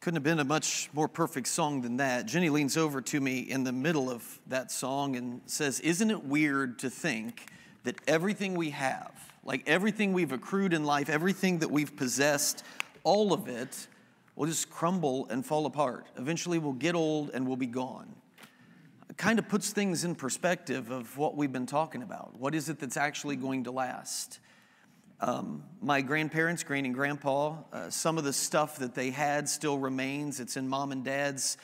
Couldn't have been a much more perfect song than that. Jenny leans over to me in the middle of that song and says, Isn't it weird to think that everything we have, like everything we've accrued in life, everything that we've possessed, all of it will just crumble and fall apart. Eventually, we'll get old and we'll be gone. It kind of puts things in perspective of what we've been talking about. What is it that's actually going to last? Um, my grandparents, Granny and Grandpa, uh, some of the stuff that they had still remains. It's in mom and dad's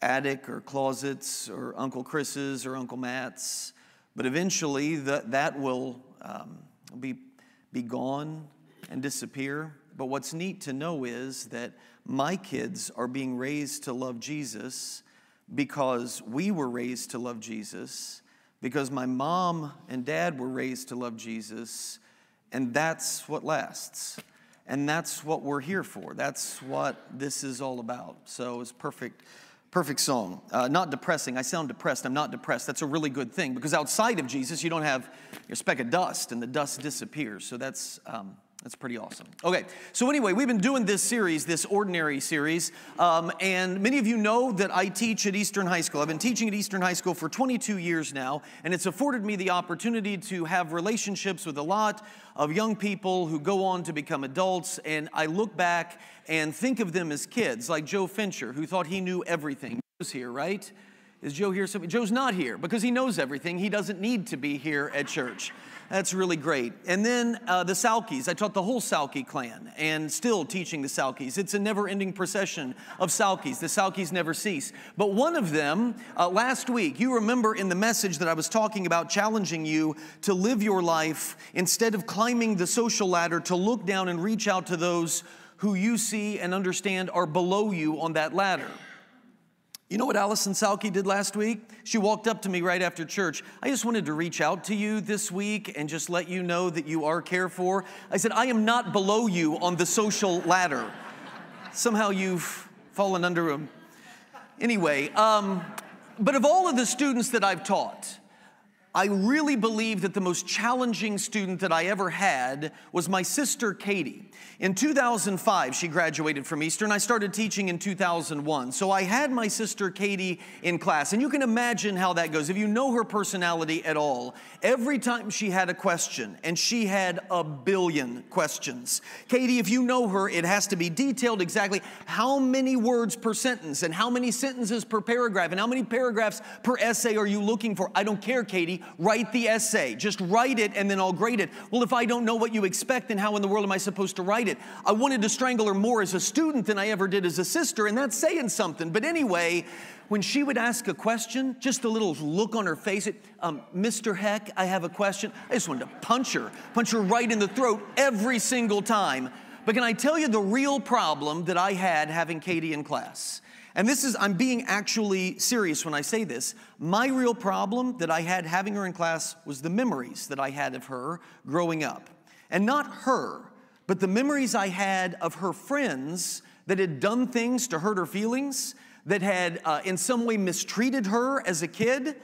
attic or closets or Uncle Chris's or Uncle Matt's. But eventually, the, that will um, be, be gone and disappear. But what's neat to know is that my kids are being raised to love Jesus because we were raised to love Jesus, because my mom and dad were raised to love Jesus and that's what lasts. And that's what we're here for. That's what this is all about. So it's perfect, perfect song. Uh, not depressing. I sound depressed. I'm not depressed. That's a really good thing because outside of Jesus, you don't have your speck of dust and the dust disappears. So that's, um, that's pretty awesome. Okay, so anyway, we've been doing this series, this ordinary series, um, and many of you know that I teach at Eastern High School. I've been teaching at Eastern High School for 22 years now, and it's afforded me the opportunity to have relationships with a lot of young people who go on to become adults, and I look back and think of them as kids, like Joe Fincher, who thought he knew everything. Joe's here, right? Is Joe here? Joe's not here because he knows everything. He doesn't need to be here at church. That's really great. And then uh, the Salkis. I taught the whole Salki clan and still teaching the Salkis. It's a never ending procession of Salkis. The Salkis never cease. But one of them, uh, last week, you remember in the message that I was talking about, challenging you to live your life instead of climbing the social ladder, to look down and reach out to those who you see and understand are below you on that ladder. You know what Allison Salke did last week? She walked up to me right after church. I just wanted to reach out to you this week and just let you know that you are cared for. I said, I am not below you on the social ladder. Somehow you've fallen under him. Anyway, um, but of all of the students that I've taught, I really believe that the most challenging student that I ever had was my sister Katie. In 2005, she graduated from Eastern. I started teaching in 2001. So I had my sister Katie in class. And you can imagine how that goes. If you know her personality at all, every time she had a question, and she had a billion questions. Katie, if you know her, it has to be detailed exactly how many words per sentence, and how many sentences per paragraph, and how many paragraphs per essay are you looking for? I don't care, Katie. Write the essay. Just write it, and then I'll grade it. Well, if I don't know what you expect, then how in the world am I supposed to write it? I wanted to strangle her more as a student than I ever did as a sister, and that's saying something. But anyway, when she would ask a question, just a little look on her face, it, um, Mr. Heck, I have a question. I just wanted to punch her, punch her right in the throat every single time. But can I tell you the real problem that I had having Katie in class? And this is, I'm being actually serious when I say this. My real problem that I had having her in class was the memories that I had of her growing up. And not her, but the memories I had of her friends that had done things to hurt her feelings, that had uh, in some way mistreated her as a kid,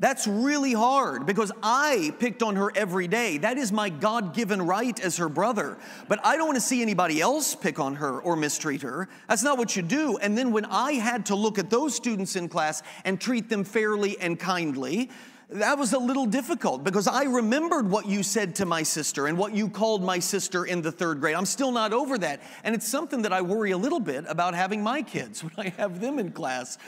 that's really hard because I picked on her every day. That is my God given right as her brother. But I don't want to see anybody else pick on her or mistreat her. That's not what you do. And then when I had to look at those students in class and treat them fairly and kindly, that was a little difficult because I remembered what you said to my sister and what you called my sister in the third grade. I'm still not over that. And it's something that I worry a little bit about having my kids when I have them in class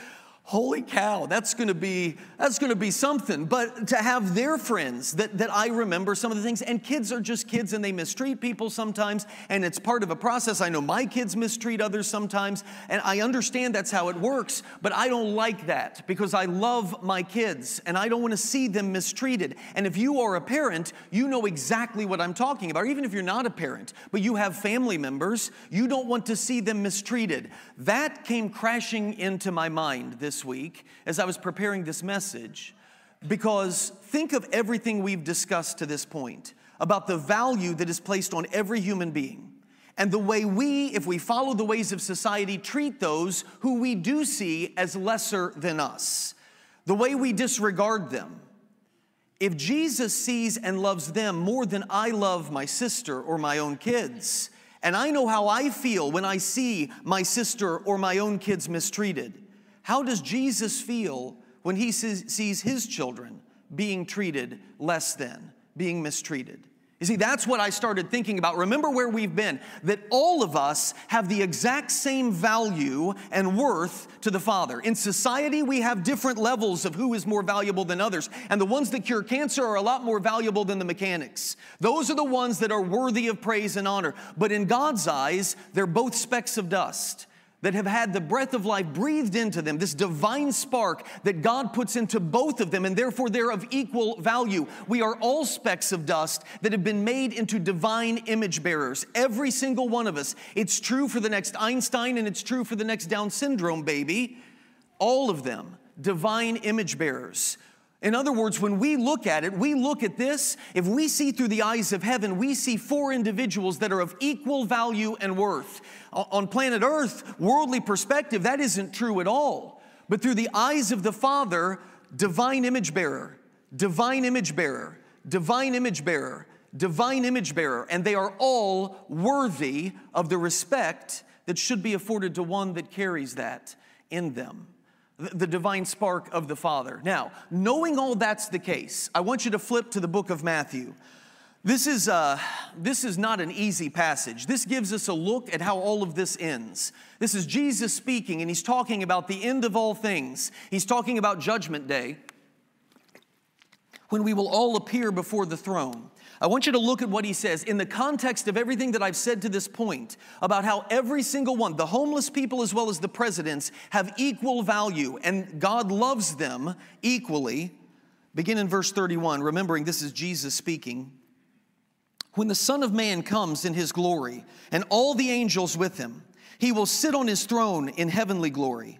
holy cow that's going to be that's going to be something. But to have their friends that, that i remember some of the things and kids are just kids and they mistreat people sometimes and it's part of a process. I know my kids mistreat others sometimes and i understand that's how it works but i don't like that because i love my kids and i don't want to see them mistreated. And if you are a parent you know exactly what i'm talking about even if you're not a parent but you have family members you don't want to see them mistreated. That came crashing into my mind this this week as I was preparing this message because think of everything we've discussed to this point about the value that is placed on every human being and the way we, if we follow the ways of society, treat those who we do see as lesser than us, the way we disregard them. If Jesus sees and loves them more than I love my sister or my own kids, And I know how I feel when I see my sister or my own kids mistreated. How does Jesus feel when he sees his children being treated less than, being mistreated? You see, that's what I started thinking about. Remember where we've been that all of us have the exact same value and worth to the Father. In society, we have different levels of who is more valuable than others. And the ones that cure cancer are a lot more valuable than the mechanics. Those are the ones that are worthy of praise and honor. But in God's eyes, they're both specks of dust that have had the breath of life breathed into them, this divine spark that God puts into both of them, and therefore they're of equal value. We are all specks of dust that have been made into divine image bearers. Every single one of us. It's true for the next Einstein and it's true for the next Down syndrome baby. All of them, divine image bearers. In other words, when we look at it, we look at this, if we see through the eyes of heaven, we see four individuals that are of equal value and worth. On planet Earth, worldly perspective, that isn't true at all. But through the eyes of the Father, divine image bearer, divine image bearer, divine image bearer, divine image bearer, and they are all worthy of the respect that should be afforded to one that carries that in them the divine spark of the Father. Now, knowing all that's the case, I want you to flip to the book of Matthew. This is, uh, this is not an easy passage. This gives us a look at how all of this ends. This is Jesus speaking, and he's talking about the end of all things. He's talking about Judgment Day, when we will all appear before the throne. I want you to look at what he says in the context of everything that I've said to this point about how every single one, the homeless people as well as the presidents, have equal value and God loves them equally. Begin in verse 31, remembering this is Jesus speaking. When the Son of Man comes in his glory and all the angels with him, he will sit on his throne in heavenly glory.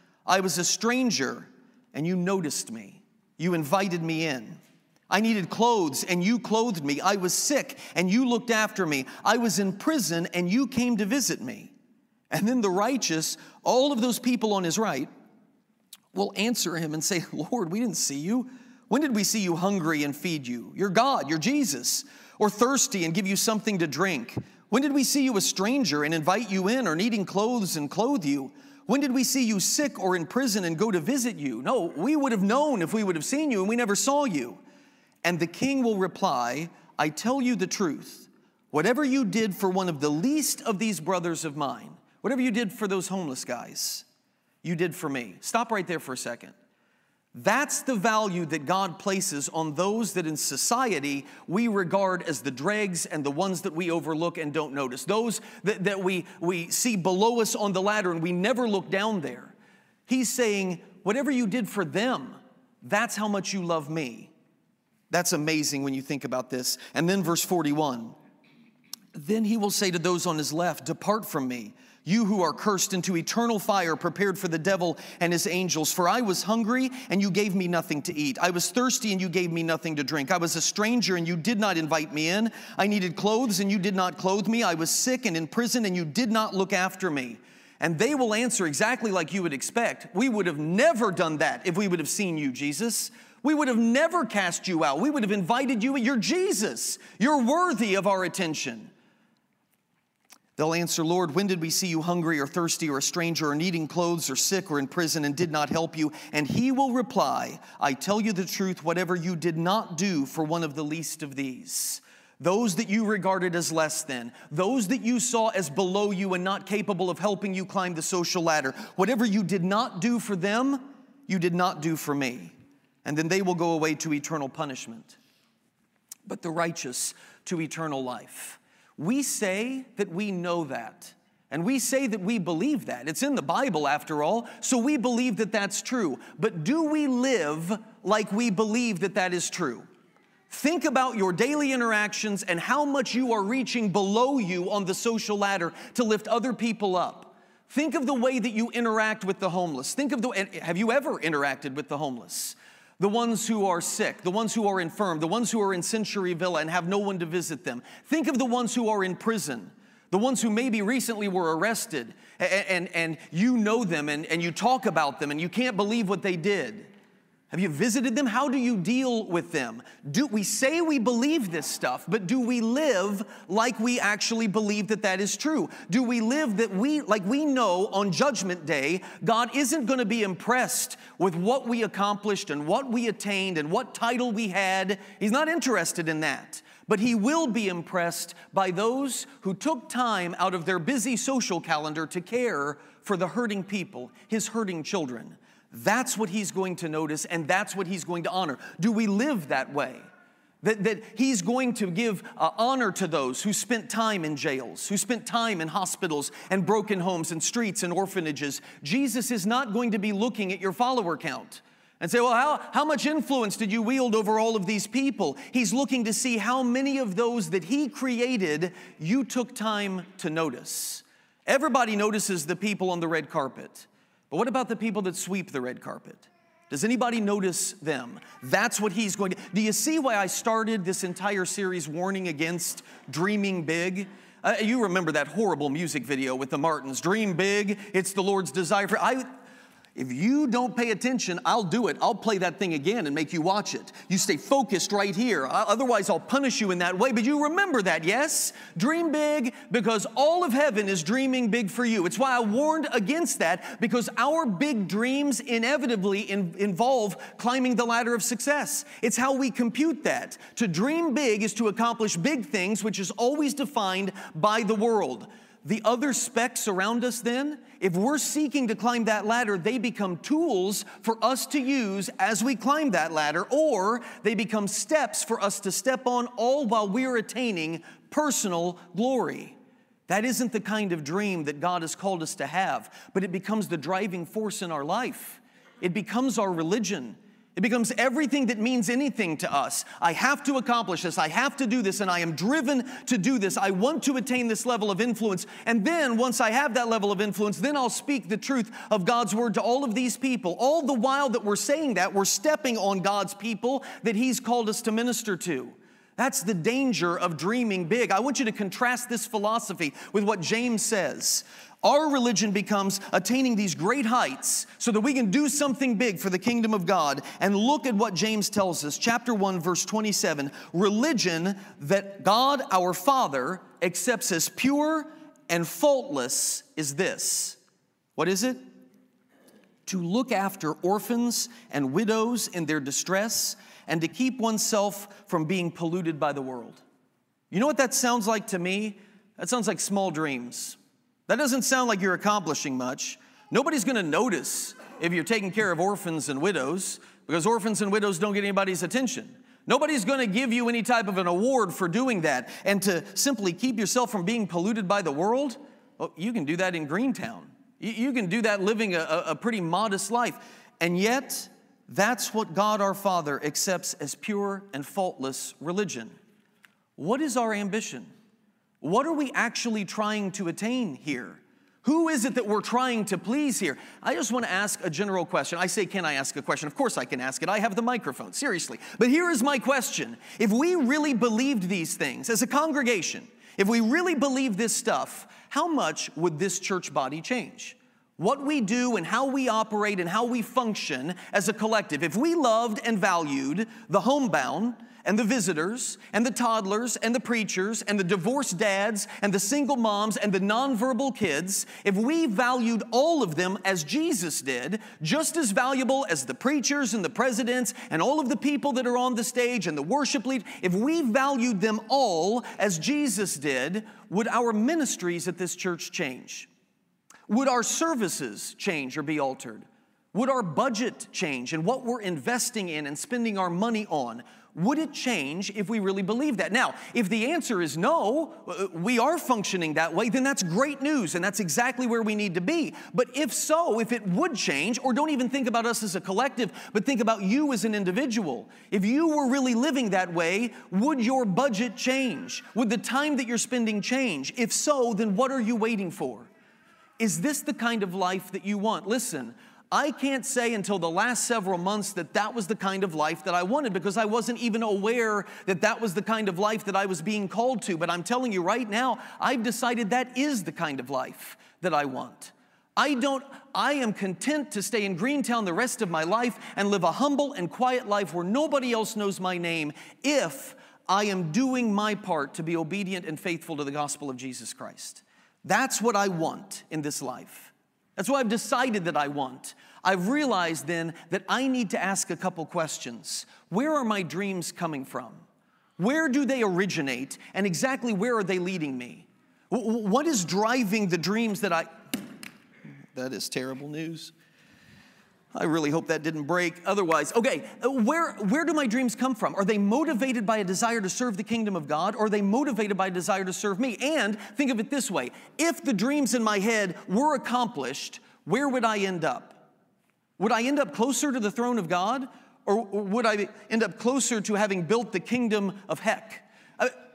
I was a stranger and you noticed me. You invited me in. I needed clothes and you clothed me. I was sick and you looked after me. I was in prison and you came to visit me. And then the righteous, all of those people on his right, will answer him and say, Lord, we didn't see you. When did we see you hungry and feed you? You're God, you're Jesus. Or thirsty and give you something to drink? When did we see you a stranger and invite you in or needing clothes and clothe you? When did we see you sick or in prison and go to visit you? No, we would have known if we would have seen you and we never saw you. And the king will reply, I tell you the truth. Whatever you did for one of the least of these brothers of mine, whatever you did for those homeless guys, you did for me. Stop right there for a second. That's the value that God places on those that in society we regard as the dregs and the ones that we overlook and don't notice. Those that, that we, we see below us on the ladder and we never look down there. He's saying, whatever you did for them, that's how much you love me. That's amazing when you think about this. And then verse 41 Then he will say to those on his left, Depart from me you who are cursed into eternal fire prepared for the devil and his angels. For I was hungry and you gave me nothing to eat. I was thirsty and you gave me nothing to drink. I was a stranger and you did not invite me in. I needed clothes and you did not clothe me. I was sick and in prison and you did not look after me. And they will answer exactly like you would expect. We would have never done that if we would have seen you, Jesus. We would have never cast you out. We would have invited you. You're Jesus. You're worthy of our attention. They'll answer, Lord, when did we see you hungry or thirsty or a stranger or needing clothes or sick or in prison and did not help you? And he will reply, I tell you the truth, whatever you did not do for one of the least of these, those that you regarded as less than, those that you saw as below you and not capable of helping you climb the social ladder, whatever you did not do for them, you did not do for me. And then they will go away to eternal punishment, but the righteous to eternal life. We say that we know that. And we say that we believe that. It's in the Bible, after all, so we believe that that's true. But do we live like we believe that that is true? Think about your daily interactions and how much you are reaching below you on the social ladder to lift other people up. Think of the way that you interact with the homeless. Think of the have you ever interacted with the homeless? The ones who are sick, the ones who are infirm, the ones who are in Century Villa and have no one to visit them. Think of the ones who are in prison, the ones who maybe recently were arrested, and, and, and you know them and, and you talk about them and you can't believe what they did. Have you visited them? How do you deal with them? Do we say we believe this stuff, but do we live like we actually believe that that is true? Do we live that we like we know on judgment day God isn't going to be impressed with what we accomplished and what we attained and what title we had. He's not interested in that. But he will be impressed by those who took time out of their busy social calendar to care for the hurting people, his hurting children. That's what he's going to notice and that's what he's going to honor. Do we live that way? That, that he's going to give uh, honor to those who spent time in jails, who spent time in hospitals and broken homes and streets and orphanages. Jesus is not going to be looking at your follower count and say, well, how, how much influence did you wield over all of these people? He's looking to see how many of those that he created you took time to notice. Everybody notices the people on the red carpet. But what about the people that sweep the red carpet? Does anybody notice them? That's what he's going to. Do you see why I started this entire series warning against dreaming big? Uh, you remember that horrible music video with the Martins, Dream Big, it's the Lord's desire for. I, if you don't pay attention, I'll do it. I'll play that thing again and make you watch it. You stay focused right here. Otherwise, I'll punish you in that way. But you remember that, yes? Dream big because all of heaven is dreaming big for you. It's why I warned against that because our big dreams inevitably in, involve climbing the ladder of success. It's how we compute that. To dream big is to accomplish big things, which is always defined by the world. The other specks around us, then, if we're seeking to climb that ladder, they become tools for us to use as we climb that ladder, or they become steps for us to step on, all while we're attaining personal glory. That isn't the kind of dream that God has called us to have, but it becomes the driving force in our life. It becomes our religion. It becomes everything that means anything to us. I have to accomplish this. I have to do this, and I am driven to do this. I want to attain this level of influence. And then, once I have that level of influence, then I'll speak the truth of God's word to all of these people. All the while that we're saying that, we're stepping on God's people that He's called us to minister to. That's the danger of dreaming big. I want you to contrast this philosophy with what James says. Our religion becomes attaining these great heights so that we can do something big for the kingdom of God. And look at what James tells us, chapter 1, verse 27. Religion that God our Father accepts as pure and faultless is this. What is it? To look after orphans and widows in their distress and to keep oneself from being polluted by the world. You know what that sounds like to me? That sounds like small dreams. That doesn't sound like you're accomplishing much. Nobody's gonna notice if you're taking care of orphans and widows because orphans and widows don't get anybody's attention. Nobody's gonna give you any type of an award for doing that. And to simply keep yourself from being polluted by the world, well, you can do that in Greentown. You can do that living a, a pretty modest life. And yet, that's what God our Father accepts as pure and faultless religion. What is our ambition? What are we actually trying to attain here? Who is it that we're trying to please here? I just want to ask a general question. I say, Can I ask a question? Of course I can ask it. I have the microphone, seriously. But here is my question If we really believed these things as a congregation, if we really believe this stuff, how much would this church body change? What we do and how we operate and how we function as a collective. If we loved and valued the homebound, and the visitors and the toddlers and the preachers and the divorced dads and the single moms and the nonverbal kids, if we valued all of them as Jesus did, just as valuable as the preachers and the presidents and all of the people that are on the stage and the worship lead, if we valued them all as Jesus did, would our ministries at this church change? Would our services change or be altered? Would our budget change and what we're investing in and spending our money on? Would it change if we really believe that? Now, if the answer is no, uh, we are functioning that way, then that's great news and that's exactly where we need to be. But if so, if it would change, or don't even think about us as a collective, but think about you as an individual. If you were really living that way, would your budget change? Would the time that you're spending change? If so, then what are you waiting for? Is this the kind of life that you want? Listen, I can't say until the last several months that that was the kind of life that I wanted because I wasn't even aware that that was the kind of life that I was being called to. But I'm telling you right now, I've decided that is the kind of life that I want. I don't, I am content to stay in Greentown the rest of my life and live a humble and quiet life where nobody else knows my name if I am doing my part to be obedient and faithful to the gospel of Jesus Christ. That's what I want in this life. That's what I've decided that I want. I've realized then that I need to ask a couple questions. Where are my dreams coming from? Where do they originate? And exactly where are they leading me? What is driving the dreams that I. That is terrible news. I really hope that didn't break. Otherwise, okay, uh, where, where do my dreams come from? Are they motivated by a desire to serve the kingdom of God? Or are they motivated by a desire to serve me? And think of it this way if the dreams in my head were accomplished, where would I end up? Would I end up closer to the throne of God? Or would I end up closer to having built the kingdom of heck?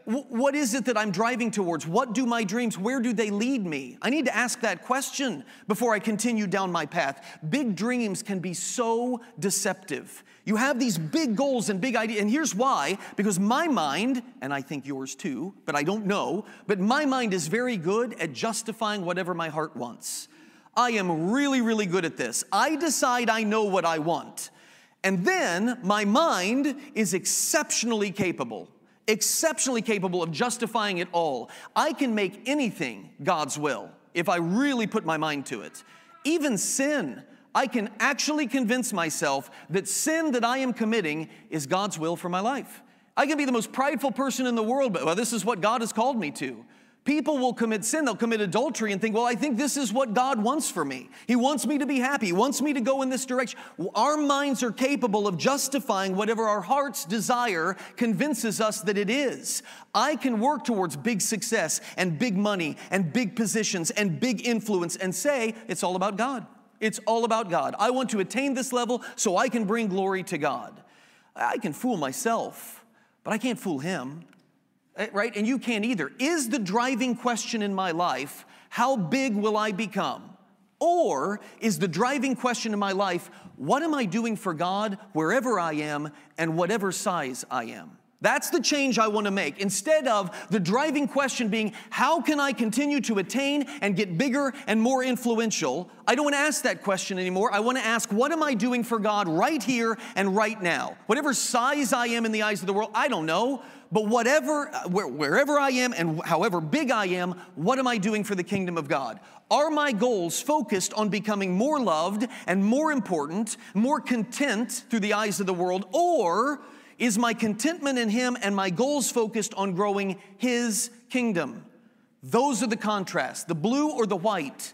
What is it that I'm driving towards? What do my dreams, where do they lead me? I need to ask that question before I continue down my path. Big dreams can be so deceptive. You have these big goals and big ideas, and here's why because my mind, and I think yours too, but I don't know, but my mind is very good at justifying whatever my heart wants. I am really, really good at this. I decide I know what I want. And then my mind is exceptionally capable exceptionally capable of justifying it all. I can make anything God's will if I really put my mind to it. Even sin, I can actually convince myself that sin that I am committing is God's will for my life. I can be the most prideful person in the world, but well, this is what God has called me to. People will commit sin, they'll commit adultery and think, well, I think this is what God wants for me. He wants me to be happy, He wants me to go in this direction. Our minds are capable of justifying whatever our heart's desire convinces us that it is. I can work towards big success and big money and big positions and big influence and say, it's all about God. It's all about God. I want to attain this level so I can bring glory to God. I can fool myself, but I can't fool Him. Eh, right? And you can't either. Is the driving question in my life, how big will I become? Or is the driving question in my life, what am I doing for God wherever I am and whatever size I am? That's the change I want to make. Instead of the driving question being, how can I continue to attain and get bigger and more influential? I don't want to ask that question anymore. I want to ask, what am I doing for God right here and right now? Whatever size I am in the eyes of the world, I don't know. But whatever, wherever I am and however big I am, what am I doing for the kingdom of God? Are my goals focused on becoming more loved and more important, more content through the eyes of the world? Or is my contentment in Him and my goals focused on growing His kingdom? Those are the contrasts, the blue or the white.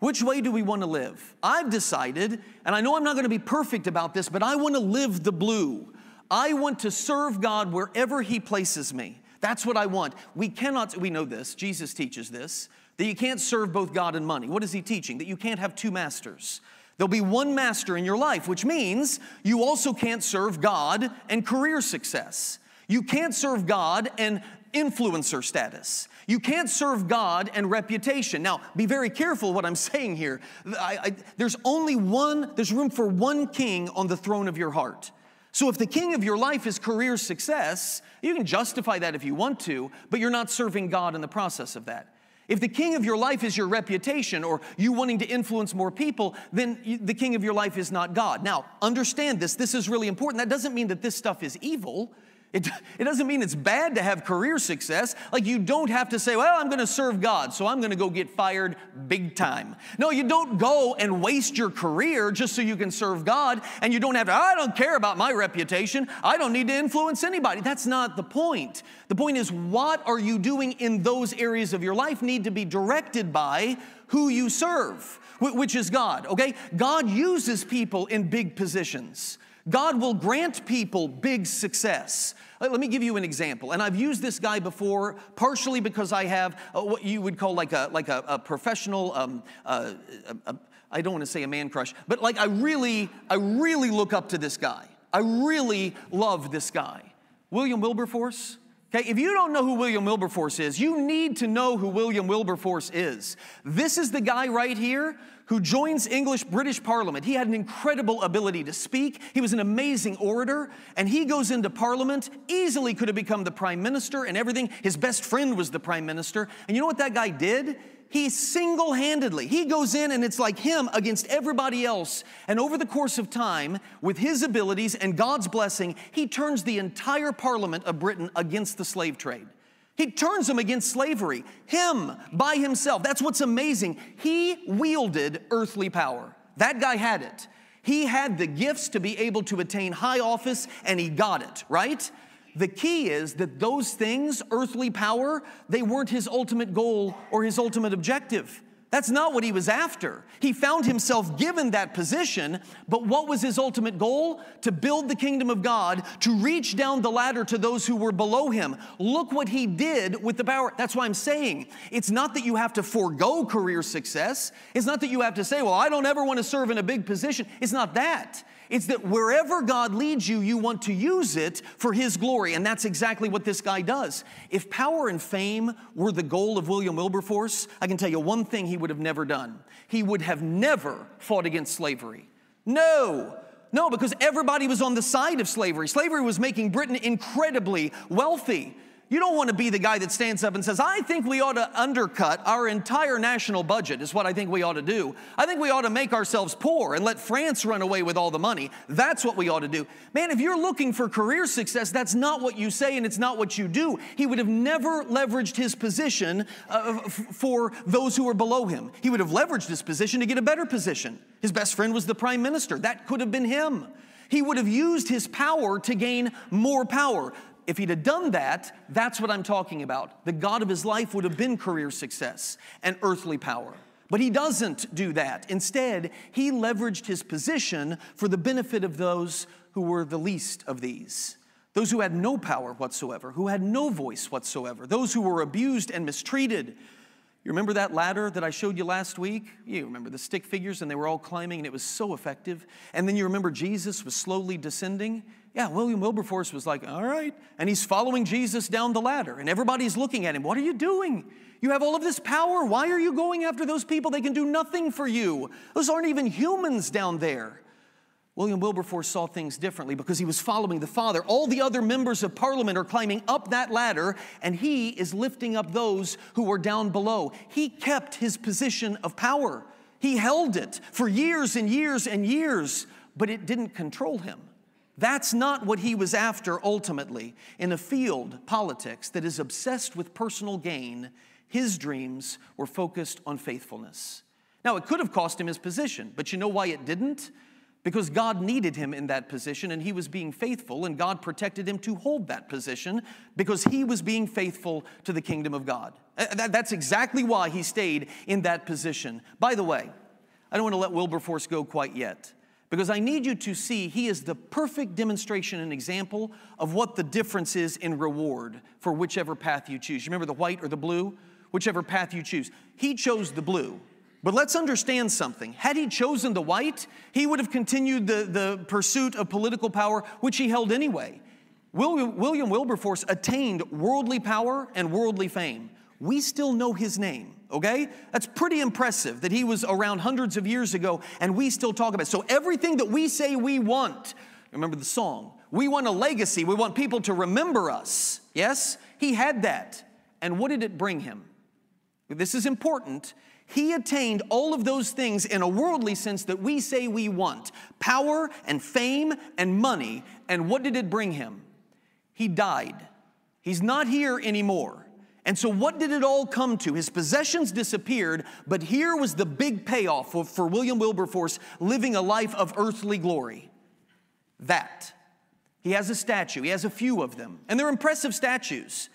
Which way do we want to live? I've decided, and I know I'm not going to be perfect about this, but I want to live the blue. I want to serve God wherever He places me. That's what I want. We cannot, we know this, Jesus teaches this, that you can't serve both God and money. What is He teaching? That you can't have two masters. There'll be one master in your life, which means you also can't serve God and career success. You can't serve God and influencer status. You can't serve God and reputation. Now, be very careful what I'm saying here. I, I, there's only one, there's room for one king on the throne of your heart. So if the king of your life is career success, you can justify that if you want to, but you're not serving God in the process of that. If the king of your life is your reputation or you wanting to influence more people, then the king of your life is not God. Now, understand this. This is really important. That doesn't mean that this stuff is evil. It, it doesn't mean it's bad to have career success. Like you don't have to say, well, I'm going to serve God, so I'm going to go get fired big time. No, you don't go and waste your career just so you can serve God, and you don't have to, I don't care about my reputation. I don't need to influence anybody. That's not the point. The point is, what are you doing in those areas of your life need to be directed by who you serve, which is God, okay? God uses people in big positions. God will grant people big success. Let me give you an example. And I've used this guy before, partially because I have uh, what you would call like a, like a, a professional, um, uh, a, a, I don't want to say a man crush, but like I really, I really look up to this guy. I really love this guy. William Wilberforce. Okay, if you don't know who William Wilberforce is, you need to know who William Wilberforce is. This is the guy right here who joins English British Parliament. He had an incredible ability to speak. He was an amazing orator, and he goes into Parliament, easily could have become the prime minister and everything. His best friend was the prime minister. And you know what that guy did? He single handedly, he goes in and it's like him against everybody else. And over the course of time, with his abilities and God's blessing, he turns the entire parliament of Britain against the slave trade. He turns them against slavery. Him by himself. That's what's amazing. He wielded earthly power. That guy had it. He had the gifts to be able to attain high office and he got it, right? The key is that those things, earthly power, they weren't his ultimate goal or his ultimate objective. That's not what he was after. He found himself given that position, but what was his ultimate goal? To build the kingdom of God, to reach down the ladder to those who were below him. Look what he did with the power. That's why I'm saying it's not that you have to forego career success. It's not that you have to say, well, I don't ever want to serve in a big position. It's not that. It's that wherever God leads you, you want to use it for His glory. And that's exactly what this guy does. If power and fame were the goal of William Wilberforce, I can tell you one thing he would have never done. He would have never fought against slavery. No, no, because everybody was on the side of slavery. Slavery was making Britain incredibly wealthy. You don't want to be the guy that stands up and says, I think we ought to undercut our entire national budget, is what I think we ought to do. I think we ought to make ourselves poor and let France run away with all the money. That's what we ought to do. Man, if you're looking for career success, that's not what you say and it's not what you do. He would have never leveraged his position uh, f- for those who were below him. He would have leveraged his position to get a better position. His best friend was the prime minister. That could have been him. He would have used his power to gain more power. If he'd have done that, that's what I'm talking about. The God of his life would have been career success and earthly power. But he doesn't do that. Instead, he leveraged his position for the benefit of those who were the least of these. Those who had no power whatsoever, who had no voice whatsoever, those who were abused and mistreated. You remember that ladder that I showed you last week? You remember the stick figures and they were all climbing and it was so effective. And then you remember Jesus was slowly descending yeah, William Wilberforce was like, all right. And he's following Jesus down the ladder, and everybody's looking at him. What are you doing? You have all of this power. Why are you going after those people? They can do nothing for you. Those aren't even humans down there. William Wilberforce saw things differently because he was following the Father. All the other members of Parliament are climbing up that ladder, and he is lifting up those who were down below. He kept his position of power, he held it for years and years and years, but it didn't control him. That's not what he was after ultimately. In a field, politics, that is obsessed with personal gain, his dreams were focused on faithfulness. Now, it could have cost him his position, but you know why it didn't? Because God needed him in that position and he was being faithful, and God protected him to hold that position because he was being faithful to the kingdom of God. Uh, that's exactly why he stayed in that position. By the way, I don't want to let Wilberforce go quite yet because I need you to see he is the perfect demonstration and example of what the difference is in reward for whichever path you choose. You remember the white or the blue? Whichever path you choose. He chose the blue. But let's understand something. Had he chosen the white, he would have continued the, the pursuit of political power, which he held anyway. William, William Wilberforce attained worldly power and worldly fame. We still know his name okay? That's pretty impressive that he was around hundreds of years ago and we still talk about it. So everything that we say we want, remember the song, we want a legacy, we want people to remember us. Yes? He had that. And what did it bring him? This is important. He attained all of those things in a worldly sense that we say we want power and fame and money. And what did it bring him? He died. He's not here anymore. And so, what did it all come to? His possessions disappeared, but here was the big payoff for, for William Wilberforce living a life of earthly glory. That. He has a statue, he has a few of them, and they're impressive statues.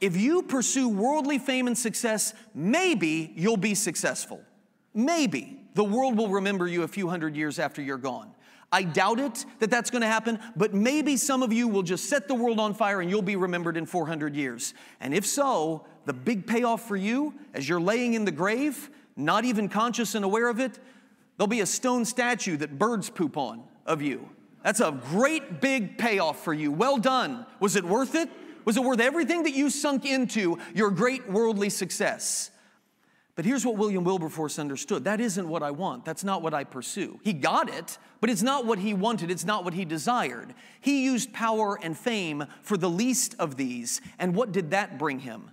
If you pursue worldly fame and success, maybe you'll be successful. Maybe the world will remember you a few hundred years after you're gone. I doubt it that that's going to happen, but maybe some of you will just set the world on fire and you'll be remembered in 400 years. And if so, the big payoff for you as you're laying in the grave, not even conscious and aware of it, there'll be a stone statue that birds poop on of you. That's a great big payoff for you. Well done. Was it worth it? Was it worth everything that you sunk into your great worldly success? But here's what William Wilberforce understood that isn't what I want. That's not what I pursue. He got it, but it's not what he wanted. It's not what he desired. He used power and fame for the least of these. And what did that bring him?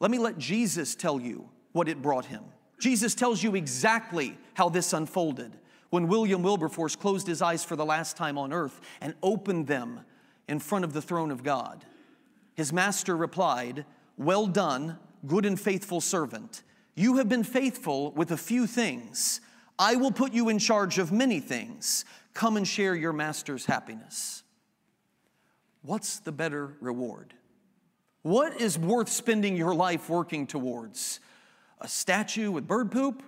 Let me let Jesus tell you what it brought him. Jesus tells you exactly how this unfolded when William Wilberforce closed his eyes for the last time on earth and opened them in front of the throne of God. His master replied, Well done, good and faithful servant. You have been faithful with a few things. I will put you in charge of many things. Come and share your master's happiness. What's the better reward? What is worth spending your life working towards? A statue with bird poop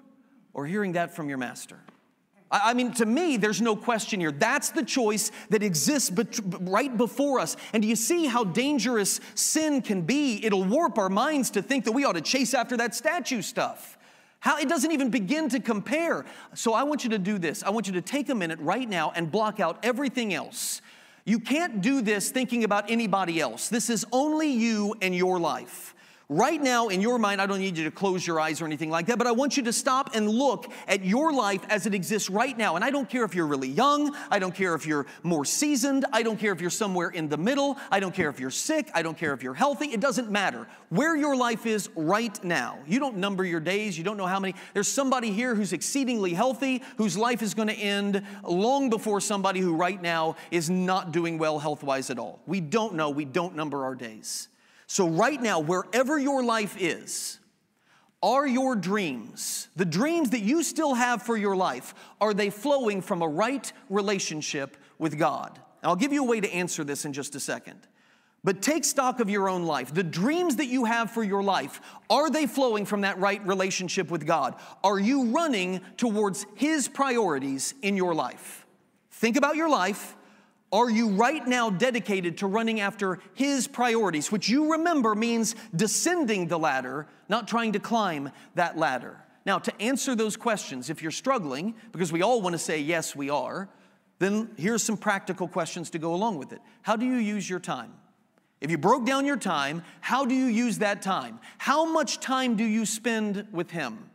or hearing that from your master? I mean, to me, there's no question here. That's the choice that exists right before us. And do you see how dangerous sin can be? It'll warp our minds to think that we ought to chase after that statue stuff. How it doesn't even begin to compare. So I want you to do this. I want you to take a minute right now and block out everything else. You can't do this thinking about anybody else. This is only you and your life. Right now, in your mind, I don't need you to close your eyes or anything like that, but I want you to stop and look at your life as it exists right now. And I don't care if you're really young, I don't care if you're more seasoned, I don't care if you're somewhere in the middle, I don't care if you're sick, I don't care if you're healthy, it doesn't matter. Where your life is right now. You don't number your days, you don't know how many. There's somebody here who's exceedingly healthy, whose life is going to end long before somebody who right now is not doing well health wise at all. We don't know, we don't number our days. So, right now, wherever your life is, are your dreams, the dreams that you still have for your life, are they flowing from a right relationship with God? And I'll give you a way to answer this in just a second. But take stock of your own life. The dreams that you have for your life, are they flowing from that right relationship with God? Are you running towards His priorities in your life? Think about your life are you right now dedicated to running after His priorities, which you remember means descending the ladder, not trying to climb that ladder? Now, to answer those questions, if you're struggling, because we all want to say, yes, we are, then here's some practical questions to go along with it. How do you use your time? If you broke down your time, how do you use that time? How much time do you spend with Him?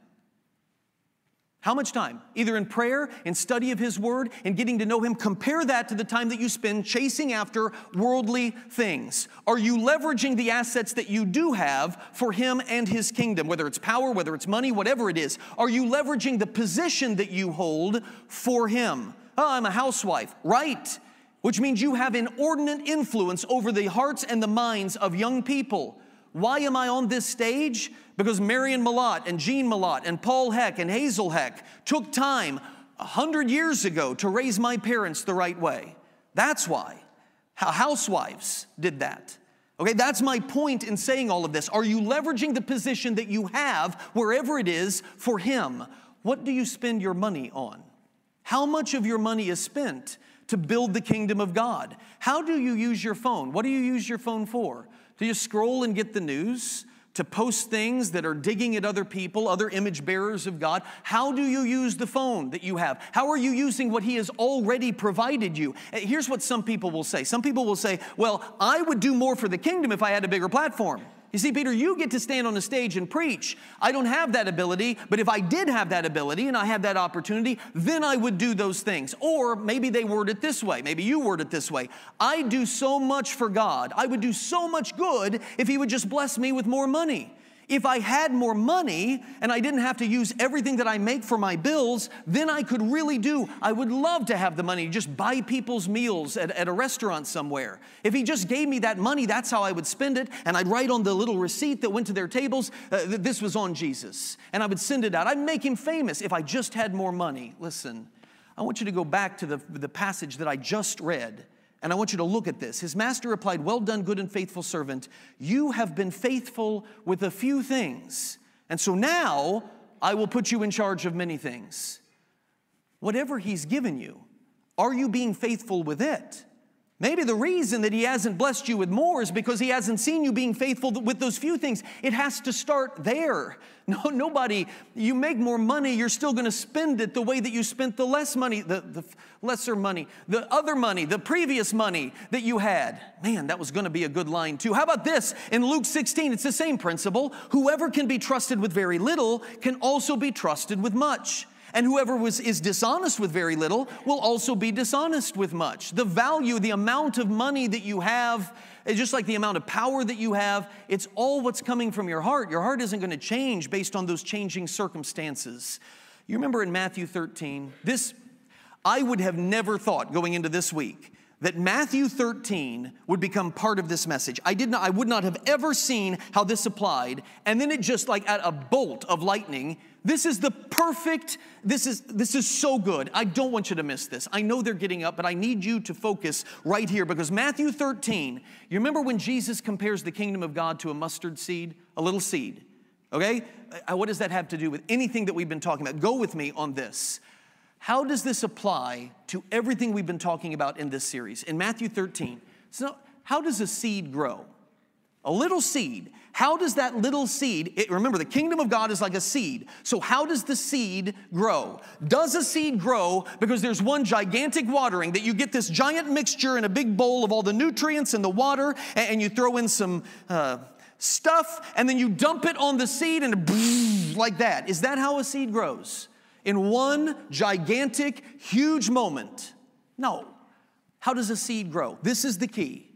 How much time? Either in prayer, in study of His Word, in getting to know Him. Compare that to the time that you spend chasing after worldly things. Are you leveraging the assets that you do have for Him and His kingdom, whether it's power, whether it's money, whatever it is? Are you leveraging the position that you hold for Him? Oh, I'm a housewife. Right. Which means you have inordinate influence over the hearts and the minds of young people. Why am I on this stage? Because Marion Malott and Jean Malott and Paul Heck and Hazel Heck took time a hundred years ago to raise my parents the right way. That's why. Housewives did that. Okay, that's my point in saying all of this. Are you leveraging the position that you have, wherever it is, for Him? What do you spend your money on? How much of your money is spent to build the kingdom of God? How do you use your phone? What do you use your phone for? Do you scroll and get the news? To post things that are digging at other people, other image bearers of God? How do you use the phone that you have? How are you using what He has already provided you? Uh, here's what some people will say. Some people will say, Well, I would do more for the kingdom if I had a bigger platform. You see, Peter, you get to stand on a stage and preach. I don't have that ability, but if I did have that ability and I had that opportunity, then I would do those things. Or maybe they word it this way. Maybe you word it this way. I do so much for God. I would do so much good if He would just bless me with more money. If I had more money and I didn't have to use everything that I make for my bills, then I could really do. I would love to have the money to just buy people's meals at, at a restaurant somewhere. If he just gave me that money, that's how I would spend it. And I'd write on the little receipt that went to their tables uh, that this was on Jesus. And I would send it out. I'd make him famous if I just had more money. Listen, I want you to go back to the, the passage that I just read And I want you to look at this. His master replied, Well done, good and faithful servant. You have been faithful with a few things. And so now I will put you in charge of many things. Whatever he's given you, are you being faithful with it? Maybe the reason that he hasn't blessed you with more is because he hasn't seen you being faithful with those few things. It has to start there. No, nobody, you make more money, you're still going to spend it the way that you spent the less money, the, the lesser money, the other money, the previous money that you had. Man, that was going to be a good line too. How about this? In Luke 16, it's the same principle. Whoever can be trusted with very little can also be trusted with much. And whoever was, is dishonest with very little will also be dishonest with much. The value, the amount of money that you have, is just like the amount of power that you have, it's all what's coming from your heart. Your heart isn't going to change based on those changing circumstances. You remember in Matthew 13, this, I would have never thought going into this week that Matthew 13 would become part of this message. I did not I would not have ever seen how this applied and then it just like at a bolt of lightning this is the perfect, this is, this is so good. I don't want you to miss this. I know they're getting up, but I need you to focus right here because Matthew 13, you remember when Jesus compares the kingdom of God to a mustard seed, a little seed, okay? Uh, what does that have to do with anything that we've been talking about? Go with me on this. How does this apply to everything we've been talking about in this series? In Matthew 13, so how does a seed grow? A little seed. How does that little seed, it, remember the kingdom of God is like a seed. So, how does the seed grow? Does a seed grow because there's one gigantic watering that you get this giant mixture in a big bowl of all the nutrients and the water, and, and you throw in some uh, stuff, and then you dump it on the seed and like that? Is that how a seed grows? In one gigantic, huge moment? No. How does a seed grow? This is the key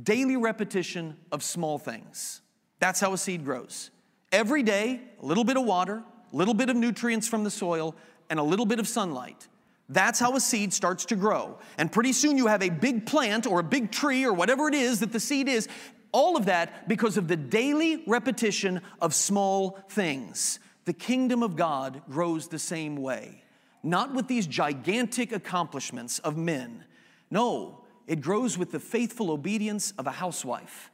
daily repetition of small things. That's how a seed grows. Every day, a little bit of water, a little bit of nutrients from the soil, and a little bit of sunlight. That's how a seed starts to grow. And pretty soon you have a big plant or a big tree or whatever it is that the seed is. All of that because of the daily repetition of small things. The kingdom of God grows the same way. Not with these gigantic accomplishments of men. No, it grows with the faithful obedience of a housewife.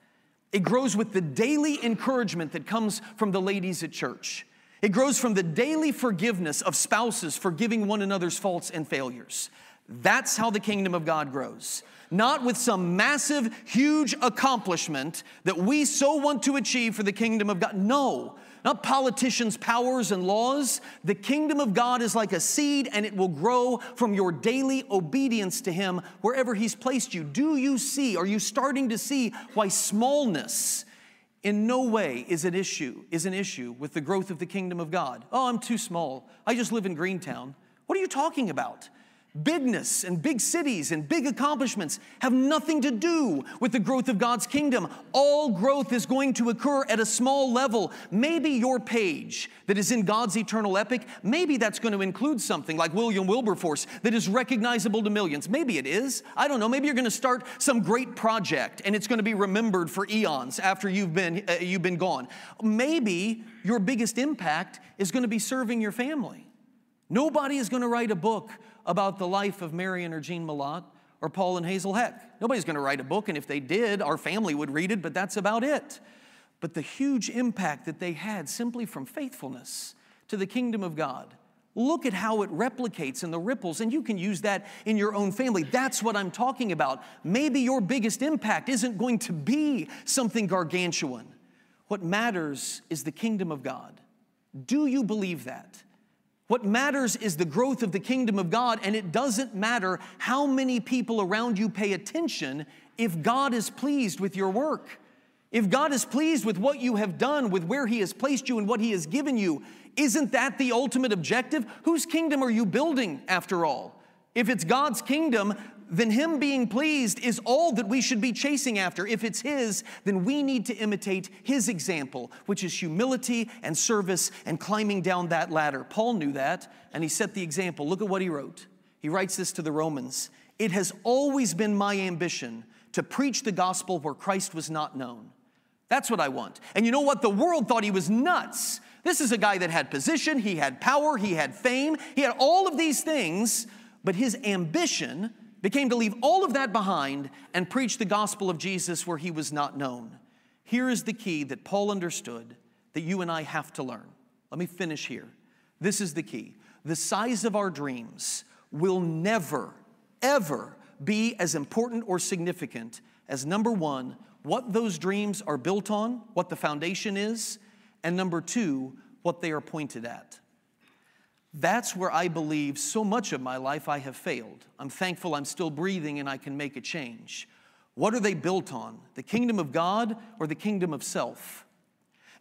It grows with the daily encouragement that comes from the ladies at church. It grows from the daily forgiveness of spouses forgiving one another's faults and failures. That's how the kingdom of God grows. Not with some massive, huge accomplishment that we so want to achieve for the kingdom of God. No, not politicians' powers and laws. The kingdom of God is like a seed and it will grow from your daily obedience to Him wherever He's placed you. Do you see, are you starting to see why smallness in no way is an issue, is an issue with the growth of the kingdom of God? Oh, I'm too small. I just live in Greentown. What are you talking about? Bigness and big cities and big accomplishments have nothing to do with the growth of God's kingdom. All growth is going to occur at a small level. Maybe your page that is in God's eternal epic, maybe that's going to include something like William Wilberforce that is recognizable to millions. Maybe it is. I don't know. Maybe you're going to start some great project and it's going to be remembered for eons after you've been, uh, you've been gone. Maybe your biggest impact is going to be serving your family. Nobody is going to write a book about the life of Marion or Jean Malott or Paul and Hazel Heck. Nobody's going to write a book, and if they did, our family would read it, but that's about it. But the huge impact that they had simply from faithfulness to the kingdom of God. Look at how it replicates in the ripples, and you can use that in your own family. That's what I'm talking about. Maybe your biggest impact isn't going to be something gargantuan. What matters is the kingdom of God. Do you believe that? What matters is the growth of the kingdom of God, and it doesn't matter how many people around you pay attention if God is pleased with your work. If God is pleased with what you have done, with where He has placed you and what He has given you, isn't that the ultimate objective? Whose kingdom are you building after all? If it's God's kingdom, then Him being pleased is all that we should be chasing after. If it's His, then we need to imitate His example, which is humility and service and climbing down that ladder. Paul knew that, and he set the example. Look at what he wrote. He writes this to the Romans It has always been my ambition to preach the gospel where Christ was not known. That's what I want. And you know what? The world thought he was nuts. This is a guy that had position, he had power, he had fame, he had all of these things, but his ambition became to leave all of that behind and preach the gospel of Jesus where he was not known. Here is the key that Paul understood that you and I have to learn. Let me finish here. This is the key. The size of our dreams will never, ever be as important or significant as number one, what those dreams are built on, what the foundation is, and number two, what they are pointed at. That's where I believe so much of my life I have failed. I'm thankful I'm still breathing and I can make a change. What are they built on? The kingdom of God or the kingdom of self?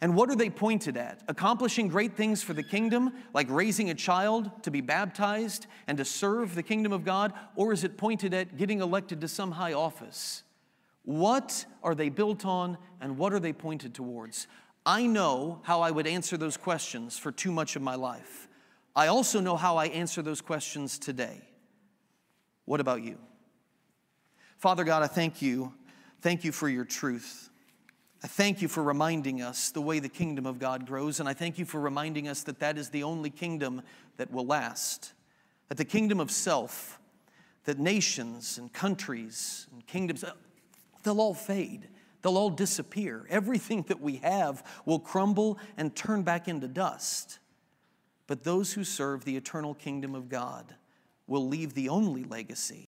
And what are they pointed at? Accomplishing great things for the kingdom, like raising a child to be baptized and to serve the kingdom of God? Or is it pointed at getting elected to some high office? What are they built on and what are they pointed towards? I know how I would answer those questions for too much of my life. I also know how I answer those questions today. What about you? Father God, I thank you. Thank you for your truth. I thank you for reminding us the way the kingdom of God grows, and I thank you for reminding us that that is the only kingdom that will last. That the kingdom of self, that nations and countries and kingdoms, uh, they'll all fade. They'll all disappear. Everything that we have will crumble and turn back into dust. But those who serve the eternal kingdom of God will leave the only legacy